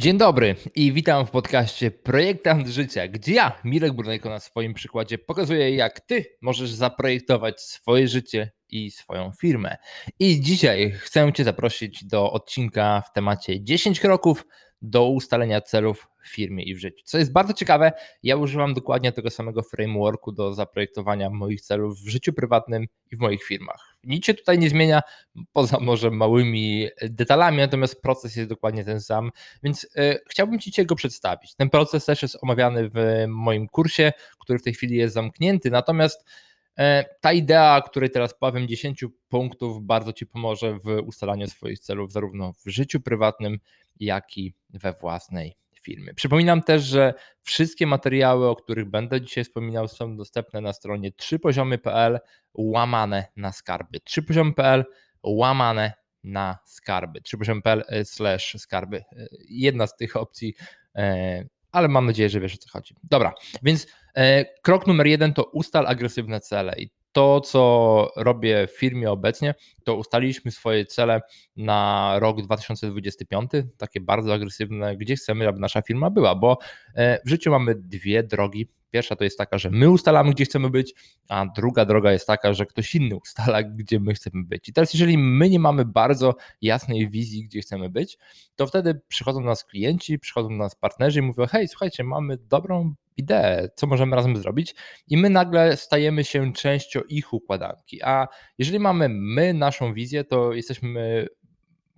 Dzień dobry i witam w podcaście Projektant Życia, gdzie ja, Mirek Burnejko, na swoim przykładzie pokazuję, jak Ty możesz zaprojektować swoje życie i swoją firmę. I dzisiaj chcę Cię zaprosić do odcinka w temacie 10 kroków do ustalenia celów w firmie i w życiu. Co jest bardzo ciekawe, ja używam dokładnie tego samego frameworku do zaprojektowania moich celów w życiu prywatnym i w moich firmach. Nic się tutaj nie zmienia, poza może małymi detalami, natomiast proces jest dokładnie ten sam, więc y, chciałbym Ci dzisiaj go przedstawić. Ten proces też jest omawiany w moim kursie, który w tej chwili jest zamknięty, natomiast e, ta idea, o której teraz powiem, 10 punktów, bardzo Ci pomoże w ustalaniu swoich celów, zarówno w życiu prywatnym, jak i we własnej firmie. Przypominam też, że wszystkie materiały, o których będę dzisiaj wspominał, są dostępne na stronie 3poziomy.pl łamane na skarby. 3poziomy.pl łamane na skarby. 3poziomy.pl e, slash skarby. E, jedna z tych opcji, e, ale mam nadzieję, że wiesz o co chodzi. Dobra, więc krok numer jeden to ustal agresywne cele. I to, co robię w firmie obecnie, to ustaliliśmy swoje cele na rok 2025, takie bardzo agresywne, gdzie chcemy, aby nasza firma była, bo e, w życiu mamy dwie drogi. Pierwsza to jest taka, że my ustalamy, gdzie chcemy być, a druga droga jest taka, że ktoś inny ustala, gdzie my chcemy być. I teraz, jeżeli my nie mamy bardzo jasnej wizji, gdzie chcemy być, to wtedy przychodzą do nas klienci, przychodzą do nas partnerzy i mówią: Hej, słuchajcie, mamy dobrą ideę, co możemy razem zrobić, i my nagle stajemy się częścią ich układanki. A jeżeli mamy my naszą wizję, to jesteśmy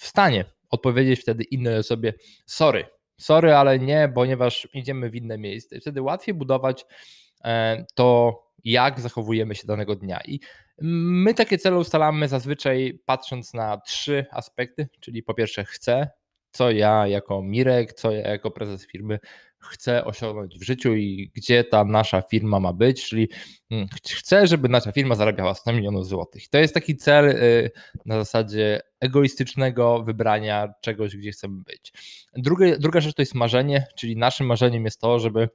w stanie odpowiedzieć wtedy innej osobie: sorry, sorry, ale nie, ponieważ idziemy w inne miejsce. I wtedy łatwiej budować e, to, jak zachowujemy się danego dnia. I my takie cele ustalamy zazwyczaj patrząc na trzy aspekty, czyli po pierwsze chcę, co ja jako Mirek, co ja jako prezes firmy chcę osiągnąć w życiu i gdzie ta nasza firma ma być, czyli mm, chcę, żeby nasza firma zarabiała 100 milionów złotych. To jest taki cel y, na zasadzie egoistycznego wybrania czegoś, gdzie chcemy być. Druga, druga rzecz to jest marzenie, czyli naszym marzeniem jest to, żeby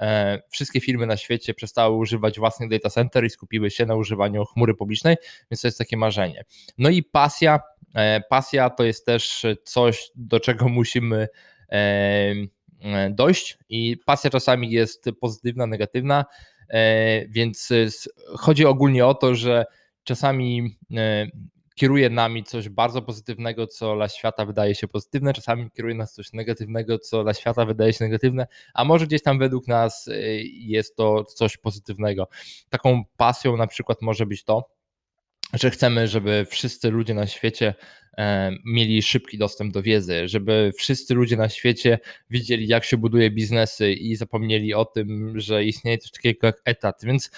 e, wszystkie firmy na świecie przestały używać własnych data center i skupiły się na używaniu chmury publicznej, więc to jest takie marzenie. No i pasja. E, pasja to jest też coś, do czego musimy dojść i pasja czasami jest pozytywna, negatywna, e, więc chodzi ogólnie o to, że czasami e, kieruje nami coś bardzo pozytywnego, co dla świata wydaje się pozytywne, czasami kieruje nas coś negatywnego, co dla świata wydaje się negatywne, a może gdzieś tam według nas jest to coś pozytywnego. Taką pasją na przykład może być to, że chcemy, żeby wszyscy ludzie na świecie e, mieli szybki dostęp do wiedzy, żeby wszyscy ludzie na świecie widzieli, jak się buduje biznesy i zapomnieli o tym, że istnieje coś takiego jak etat. Więc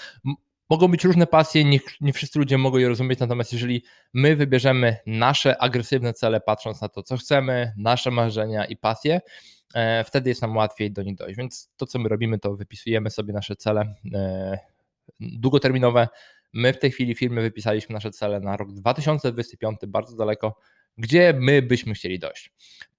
mogą być różne pasje, nie, nie wszyscy ludzie mogą je rozumieć, natomiast jeżeli my wybierzemy nasze agresywne cele, patrząc na to, co chcemy, nasze marzenia i pasje, e, wtedy jest nam łatwiej do nich dojść. Więc to, co my robimy, to wypisujemy sobie nasze cele e, długoterminowe, My w tej chwili firmy wypisaliśmy nasze cele na rok 2025, bardzo daleko, gdzie my byśmy chcieli dojść.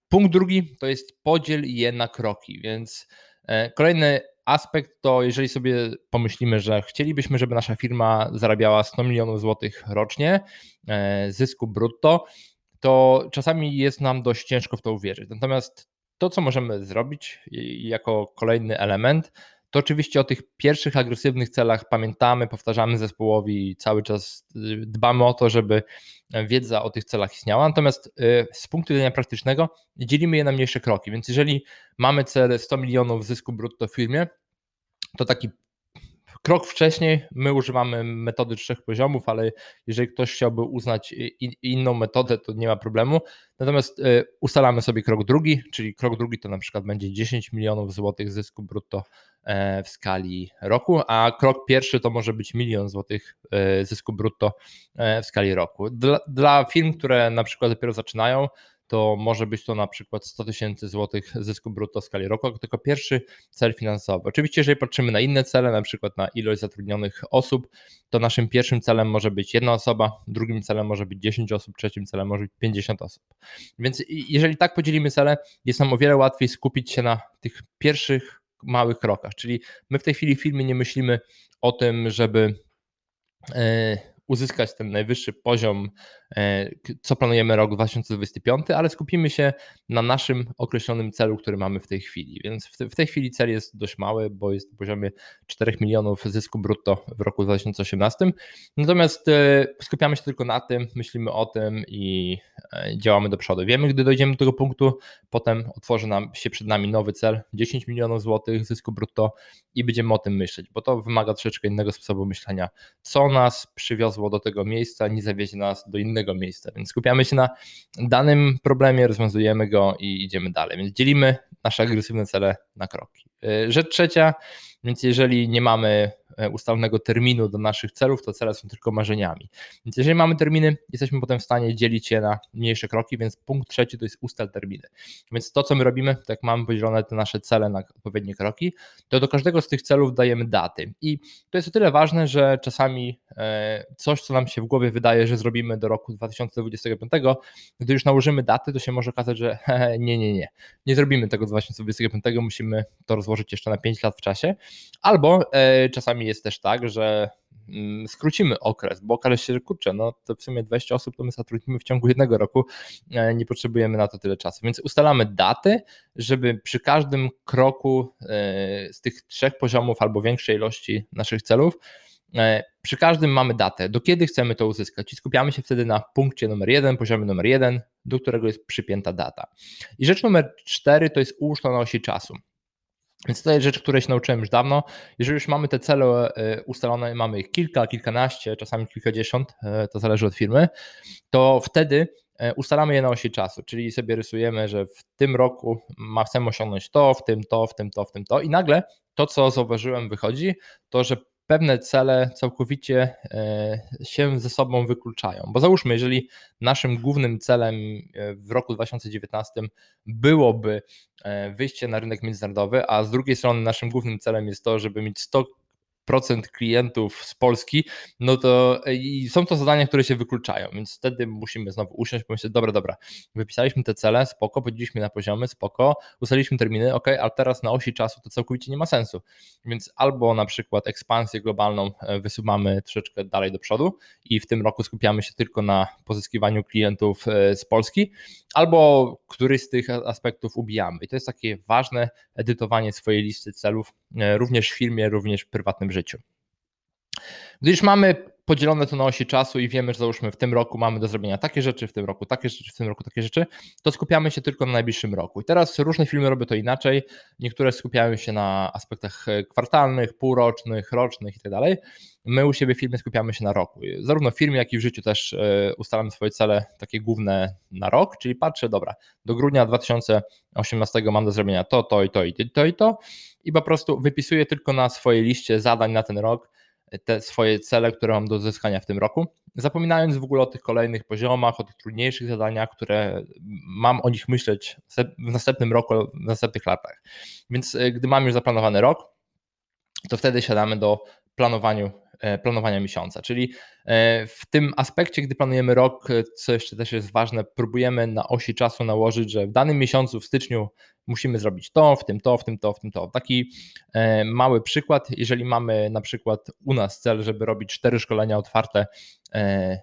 Punkt drugi to jest podziel je na kroki, więc e, kolejny aspekt to, jeżeli sobie pomyślimy, że chcielibyśmy, żeby nasza firma zarabiała 100 milionów złotych rocznie e, zysku brutto, to czasami jest nam dość ciężko w to uwierzyć. Natomiast to, co możemy zrobić jako kolejny element, to oczywiście o tych pierwszych agresywnych celach pamiętamy, powtarzamy zespołowi i cały czas y, dbamy o to, żeby wiedza o tych celach istniała. Natomiast y, z punktu widzenia praktycznego dzielimy je na mniejsze kroki. Więc jeżeli mamy cel 100 milionów zysku brutto w firmie, to taki krok wcześniej my używamy metody trzech poziomów, ale jeżeli ktoś chciałby uznać inną metodę, to nie ma problemu. Natomiast y, ustalamy sobie krok drugi, czyli krok drugi to na przykład będzie 10 milionów złotych zysku brutto e, w skali roku, a krok pierwszy to może być milion złotych e, zysku brutto e, w skali roku. Dla, dla firm, które na przykład dopiero zaczynają, to może być to na przykład 100 tysięcy złotych zysku brutto w skali roku, tylko pierwszy cel finansowy. Oczywiście, jeżeli patrzymy na inne cele, na przykład na ilość zatrudnionych osób, to naszym pierwszym celem może być jedna osoba, drugim celem może być 10 osób, trzecim celem może być 50 osób. Więc jeżeli tak podzielimy cele, jest nam o wiele łatwiej skupić się na tych pierwszych małych krokach. Czyli my w tej chwili w filmie nie myślimy o tym, żeby e, uzyskać ten najwyższy poziom co planujemy rok 2025, ale skupimy się na naszym określonym celu, który mamy w tej chwili. Więc w tej chwili cel jest dość mały, bo jest na poziomie 4 milionów zysku brutto w roku 2018. Natomiast e, skupiamy się tylko na tym, myślimy o tym i działamy do przodu. Wiemy, gdy dojdziemy do tego punktu, potem otworzy nam się przed nami nowy cel 10 milionów złotych zysku brutto i będziemy o tym myśleć, bo to wymaga troszeczkę innego sposobu myślenia. Co nas przywiozło do tego miejsca, nie zawiezie nas do innego miejsca, więc skupiamy się na danym problemie, rozwiązujemy go i idziemy dalej. Więc dzielimy nasze agresywne cele na kroki. Y, rzecz trzecia, więc jeżeli nie mamy ustalonego terminu do naszych celów, to cele są tylko marzeniami. Więc jeżeli mamy terminy, jesteśmy potem w stanie dzielić je na mniejsze kroki, więc punkt trzeci to jest ustal terminy. Więc to, co my robimy, tak mamy podzielone te nasze cele na odpowiednie kroki, to do każdego z tych celów dajemy daty. I to jest o tyle ważne, że czasami e, coś, co nam się w głowie wydaje, że zrobimy do roku 2025, gdy już nałożymy daty, to się może okazać, że nie, nie, nie, nie zrobimy tego 2025, musimy to rozłożyć jeszcze na 5 lat w czasie. Albo e, czasami jest też tak, że mm, skrócimy okres, bo okaże się, że kurczę, no to w sumie 20 osób to my zatrudnimy w ciągu jednego roku, e, nie potrzebujemy na to tyle czasu. Więc ustalamy daty, żeby przy każdym kroku e, z tych trzech poziomów albo większej ilości naszych celów, przy każdym mamy datę, do kiedy chcemy to uzyskać i skupiamy się wtedy na punkcie numer jeden, poziomie numer jeden, do którego jest przypięta data. I rzecz numer cztery to jest ułóż na osi czasu. Więc to jest rzecz, której się nauczyłem już dawno. Jeżeli już mamy te cele e, ustalone, mamy ich kilka, kilkanaście, czasami kilkadziesiąt, e, to zależy od firmy, to wtedy e, ustalamy je na osi czasu, czyli sobie rysujemy, że w tym roku chcemy osiągnąć to, w tym to, w tym to, w tym to i nagle to, co zauważyłem wychodzi, to, że pewne cele całkowicie e, się ze sobą wykluczają. Bo załóżmy, jeżeli naszym głównym celem e, w roku 2019 byłoby e, wyjście na rynek międzynarodowy, a z drugiej strony naszym głównym celem jest to, żeby mieć 100 procent klientów z Polski, no to i są to zadania, które się wykluczają, więc wtedy musimy znowu usiąść pomyśleć, dobra, dobra, wypisaliśmy te cele, spoko, podzieliliśmy na poziomy, spoko, ustaliliśmy terminy, ok, ale teraz na osi czasu to całkowicie nie ma sensu, więc albo na przykład ekspansję globalną e, wysuwamy troszeczkę dalej do przodu i w tym roku skupiamy się tylko na pozyskiwaniu klientów e, z Polski, albo któryś z tych aspektów ubijamy. I to jest takie ważne edytowanie swojej listy celów, e, również w firmie, również w prywatnym życiu życiu. Już mamy podzielone to na osi czasu i wiemy, że załóżmy w tym roku mamy do zrobienia takie rzeczy, w tym roku takie rzeczy, w tym roku takie rzeczy, to skupiamy się tylko na najbliższym roku. I teraz różne firmy robią to inaczej. Niektóre skupiają się na aspektach kwartalnych, półrocznych, rocznych itd. Tak My u siebie w firmie skupiamy się na roku. Zarówno w firmie, jak i w życiu też e, ustalamy swoje cele takie główne na rok, czyli patrzę, dobra, do grudnia 2018 mam do zrobienia to, to i to i to i to i po prostu wypisuję tylko na swojej liście zadań na ten rok te swoje cele, które mam do uzyskania w tym roku, zapominając w ogóle o tych kolejnych poziomach, o tych trudniejszych zadaniach, które mam o nich myśleć w następnym roku, w następnych latach. Więc e, gdy mam już zaplanowany rok, to wtedy siadamy do planowaniu, e, planowania miesiąca. Czyli e, w tym aspekcie, gdy planujemy rok, co jeszcze też jest ważne, próbujemy na osi czasu nałożyć, że w danym miesiącu, w styczniu, musimy zrobić to, w tym to, w tym to, w tym to. Taki e, mały przykład, jeżeli mamy na przykład u nas cel, żeby robić cztery szkolenia otwarte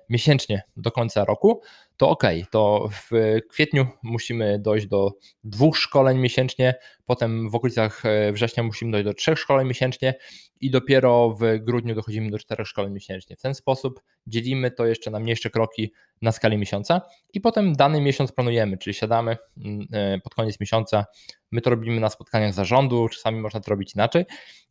miesięcznie do końca roku, to ok, to w kwietniu musimy dojść do dwóch szkoleń miesięcznie, potem w okolicach e, września musimy dojść do trzech szkoleń miesięcznie i dopiero w grudniu dochodzimy do czterech szkoleń miesięcznie. W ten sposób dzielimy to jeszcze na mniejsze kroki na skali miesiąca i potem dany miesiąc planujemy, czyli siadamy mm, e, pod koniec miesiąca, my to robimy na spotkaniach zarządu, czasami można to robić inaczej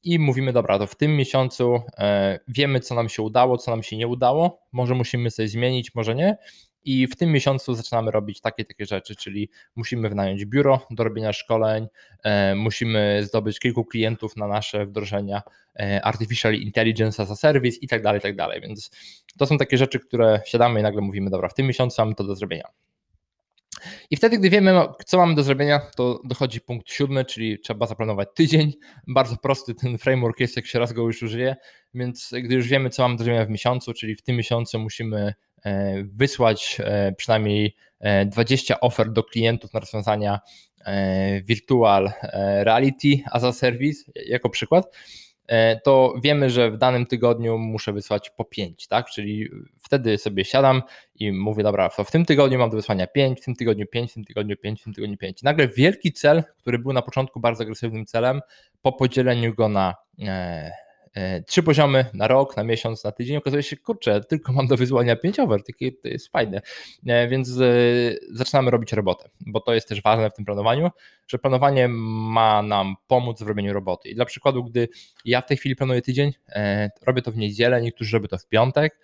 i mówimy, dobra, to w tym miesiącu e, wiemy, co nam się udało, co nam się nie udało, może musimy coś zmienić, może nie i w tym miesiącu zaczynamy robić takie takie rzeczy, czyli musimy wynająć biuro do robienia szkoleń, e, musimy zdobyć kilku klientów na nasze wdrożenia Artificial Intelligence as a Service i tak dalej, tak dalej. Więc to są takie rzeczy, które siadamy i nagle mówimy, dobra, w tym miesiącu mamy to do zrobienia. I wtedy, gdy wiemy, co mamy do zrobienia, to dochodzi punkt siódmy, czyli trzeba zaplanować tydzień. Bardzo prosty ten framework jest, jak się raz go już użyje, więc gdy już wiemy, co mamy do zrobienia w miesiącu, czyli w tym miesiącu musimy e, wysłać e, przynajmniej 20 e, ofert do klientów na rozwiązania virtual reality as a service, jako przykład, to wiemy, że w danym tygodniu muszę wysłać po 5, tak? Czyli wtedy sobie siadam i mówię, dobra, w tym tygodniu mam do wysłania 5, w tym tygodniu 5, w tym tygodniu 5, w tym tygodniu 5. Nagle wielki cel, który był na początku bardzo agresywnym celem, po podzieleniu go na e, E, trzy poziomy na rok, na miesiąc, na tydzień. Okazuje się, kurczę, tylko mam do wyzwania pięć over, to jest fajne. E, więc e, zaczynamy robić robotę, bo to jest też ważne w tym planowaniu, że planowanie ma nam pomóc w robieniu roboty. I dla przykładu, gdy ja w tej chwili planuję tydzień, robię to w niedzielę, niektórzy robią to w piątek,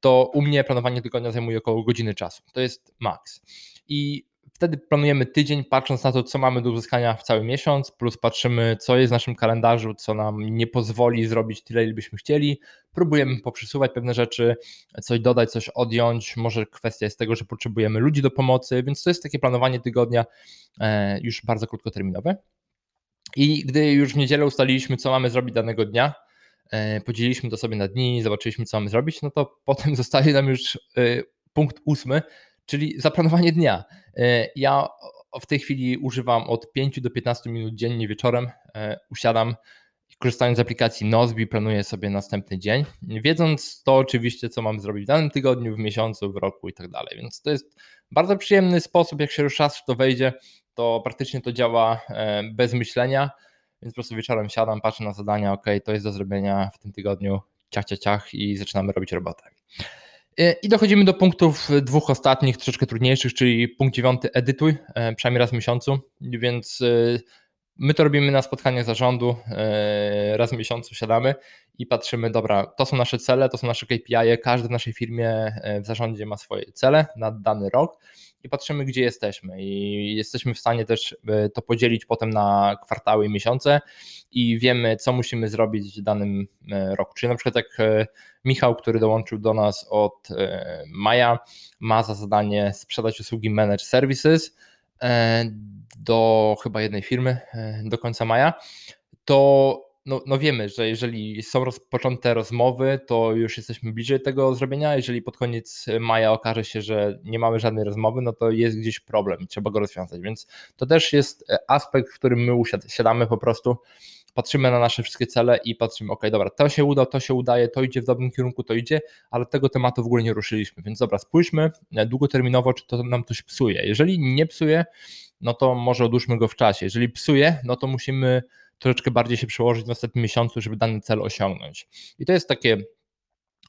to u mnie planowanie tygodnia zajmuje około godziny czasu. To jest maks. I Wtedy planujemy tydzień, patrząc na to, co mamy do uzyskania w cały miesiąc, plus patrzymy, co jest w naszym kalendarzu, co nam nie pozwoli zrobić tyle, ile byśmy chcieli. Próbujemy poprzesuwać pewne rzeczy, coś dodać, coś odjąć. Może kwestia jest tego, że potrzebujemy ludzi do pomocy, więc to jest takie planowanie tygodnia e, już bardzo krótkoterminowe. I gdy już w niedzielę ustaliliśmy, co mamy zrobić danego dnia, e, podzieliliśmy to sobie na dni, zobaczyliśmy, co mamy zrobić, no to potem zostaje nam już e, punkt ósmy, czyli zaplanowanie dnia. E, ja w tej chwili używam od 5 do 15 minut dziennie wieczorem. E, usiadam, korzystając z aplikacji Nozbi, planuję sobie następny dzień, wiedząc to oczywiście, co mam zrobić w danym tygodniu, w miesiącu, w roku i tak dalej. Więc to jest bardzo przyjemny sposób, jak się już raz w to wejdzie, to praktycznie to działa e, bez myślenia, więc po prostu wieczorem siadam, patrzę na zadania, ok, to jest do zrobienia w tym tygodniu, ciach, ciach, ciach i zaczynamy robić robotę. E, I dochodzimy do punktów dwóch ostatnich, troszeczkę trudniejszych, czyli punkt dziewiąty edytuj, e, przynajmniej raz w miesiącu, więc e, my to robimy na spotkaniach zarządu, raz w miesiącu siadamy i patrzymy, dobra, to są nasze cele, to są nasze KPI, każdy w naszej firmie w zarządzie ma swoje cele na dany rok i patrzymy, gdzie jesteśmy. I jesteśmy w stanie też e, to podzielić potem na kwartały i miesiące i wiemy, co musimy zrobić w danym e, roku. Czyli na przykład jak e, Michał, który dołączył do nas od maja, ma za zadanie sprzedać usługi Managed Services do chyba jednej firmy do końca maja, to no, no wiemy, że jeżeli są rozpoczęte rozmowy, to już jesteśmy bliżej tego zrobienia. Jeżeli pod koniec maja okaże się, że nie mamy żadnej rozmowy, no to jest gdzieś problem i trzeba go rozwiązać. Więc to też jest e, aspekt, w którym my usiadamy po prostu, patrzymy na nasze wszystkie cele i patrzymy, ok, dobra, to się uda, to się udaje, to idzie w dobrym kierunku, to idzie, ale tego tematu w ogóle nie ruszyliśmy. Więc dobra, spójrzmy e, długoterminowo, czy to nam coś psuje. Jeżeli nie psuje, no to może odłóżmy go w czasie. Jeżeli psuje, no to musimy troszeczkę bardziej się przełożyć w następnym miesiącu, żeby dany cel osiągnąć. I to jest takie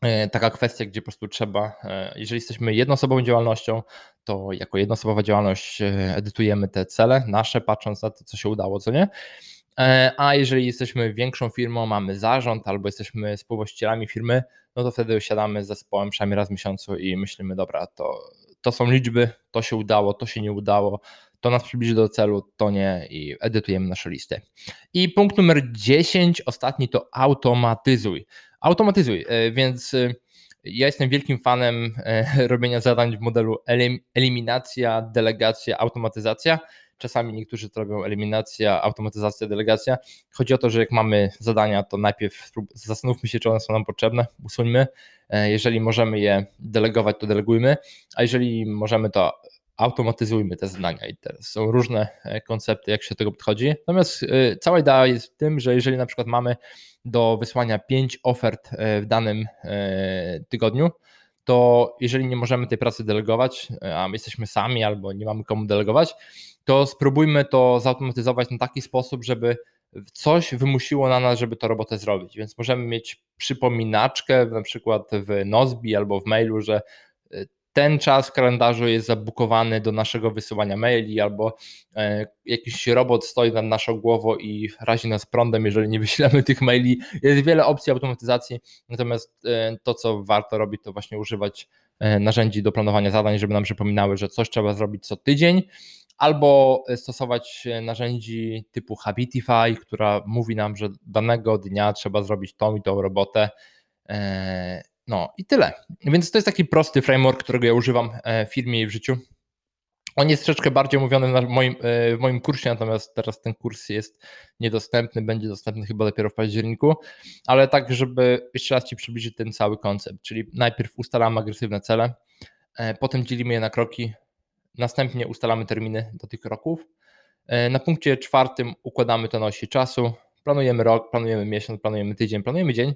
e, taka kwestia, gdzie po prostu trzeba, e, jeżeli jesteśmy jednoosobową działalnością, to jako jednoosobowa działalność e, edytujemy te cele nasze, patrząc na to, co się udało, co nie. A jeżeli jesteśmy większą firmą, mamy zarząd albo jesteśmy współwłaścicielami firmy, no to wtedy siadamy z zespołem przynajmniej raz w miesiącu i myślimy, dobra, to, to są liczby, to się udało, to się nie udało, to nas przybliży do celu, to nie i edytujemy nasze listy. I punkt numer 10, ostatni to automatyzuj. Automatyzuj, e, więc e, ja jestem wielkim fanem e, robienia zadań w modelu eliminacja, delegacja, automatyzacja. Czasami niektórzy to robią eliminacja, automatyzacja, delegacja. Chodzi o to, że jak mamy zadania, to najpierw zastanówmy się, czy one są nam potrzebne, usuńmy. Jeżeli możemy je delegować, to delegujmy, a jeżeli możemy to automatyzujmy te zadania i teraz są różne e, koncepty, jak się do tego podchodzi. Natomiast e, cała idea jest w tym, że jeżeli na przykład mamy do wysłania pięć ofert e, w danym tygodniu, to jeżeli nie możemy tej pracy delegować, a my jesteśmy sami albo nie mamy komu delegować, to spróbujmy to zautomatyzować na taki sposób, żeby coś wymusiło na nas, żeby tę robotę zrobić. Więc możemy mieć przypominaczkę, na przykład w Nozbi albo w mailu, że ten czas w kalendarzu jest zabukowany do naszego wysyłania maili, albo e, jakiś robot stoi nad naszą głową i razi nas prądem, jeżeli nie wyślemy tych maili. Jest wiele opcji automatyzacji, natomiast e, to, co warto robić, to właśnie używać e, narzędzi do planowania zadań, żeby nam przypominały, że coś trzeba zrobić co tydzień, albo stosować narzędzi typu Habitify, która mówi nam, że danego dnia trzeba zrobić tą i tą robotę no i tyle. Więc to jest taki prosty framework, którego ja używam e, w firmie i w życiu. On jest troszeczkę bardziej omówiony w moim, e, w moim kursie, natomiast teraz ten kurs jest niedostępny, będzie dostępny chyba dopiero w październiku, ale tak, żeby jeszcze raz Ci przybliżyć ten cały koncept, czyli najpierw ustalamy agresywne cele, e, potem dzielimy je na kroki, następnie ustalamy terminy do tych kroków. Na punkcie czwartym układamy to na osi czasu, planujemy rok, planujemy miesiąc, planujemy tydzień, planujemy dzień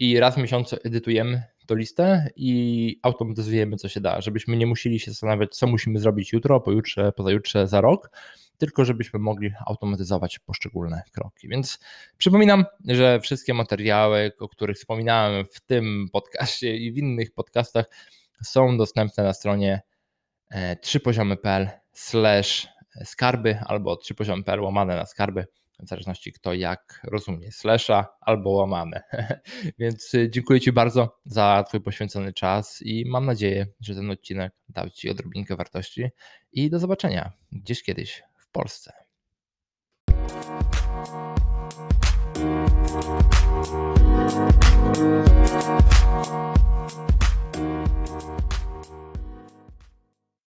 i raz w miesiącu edytujemy tą listę i automatyzujemy, co się da, żebyśmy nie musieli się zastanawiać, co musimy zrobić jutro, pojutrze, pozajutrze, za rok, tylko żebyśmy mogli automatyzować poszczególne kroki. Więc przypominam, że wszystkie materiały, o których wspominałem w tym podcaście i w innych podcastach, są dostępne na stronie e, trzypoziomy.pl slash skarby albo trzypoziomy.pl łamane na skarby w zależności kto jak rozumie, slasha albo łamane. Więc y, dziękuję Ci bardzo za Twój poświęcony czas i mam nadzieję, że ten odcinek dał Ci odrobinkę wartości i do zobaczenia gdzieś kiedyś w Polsce.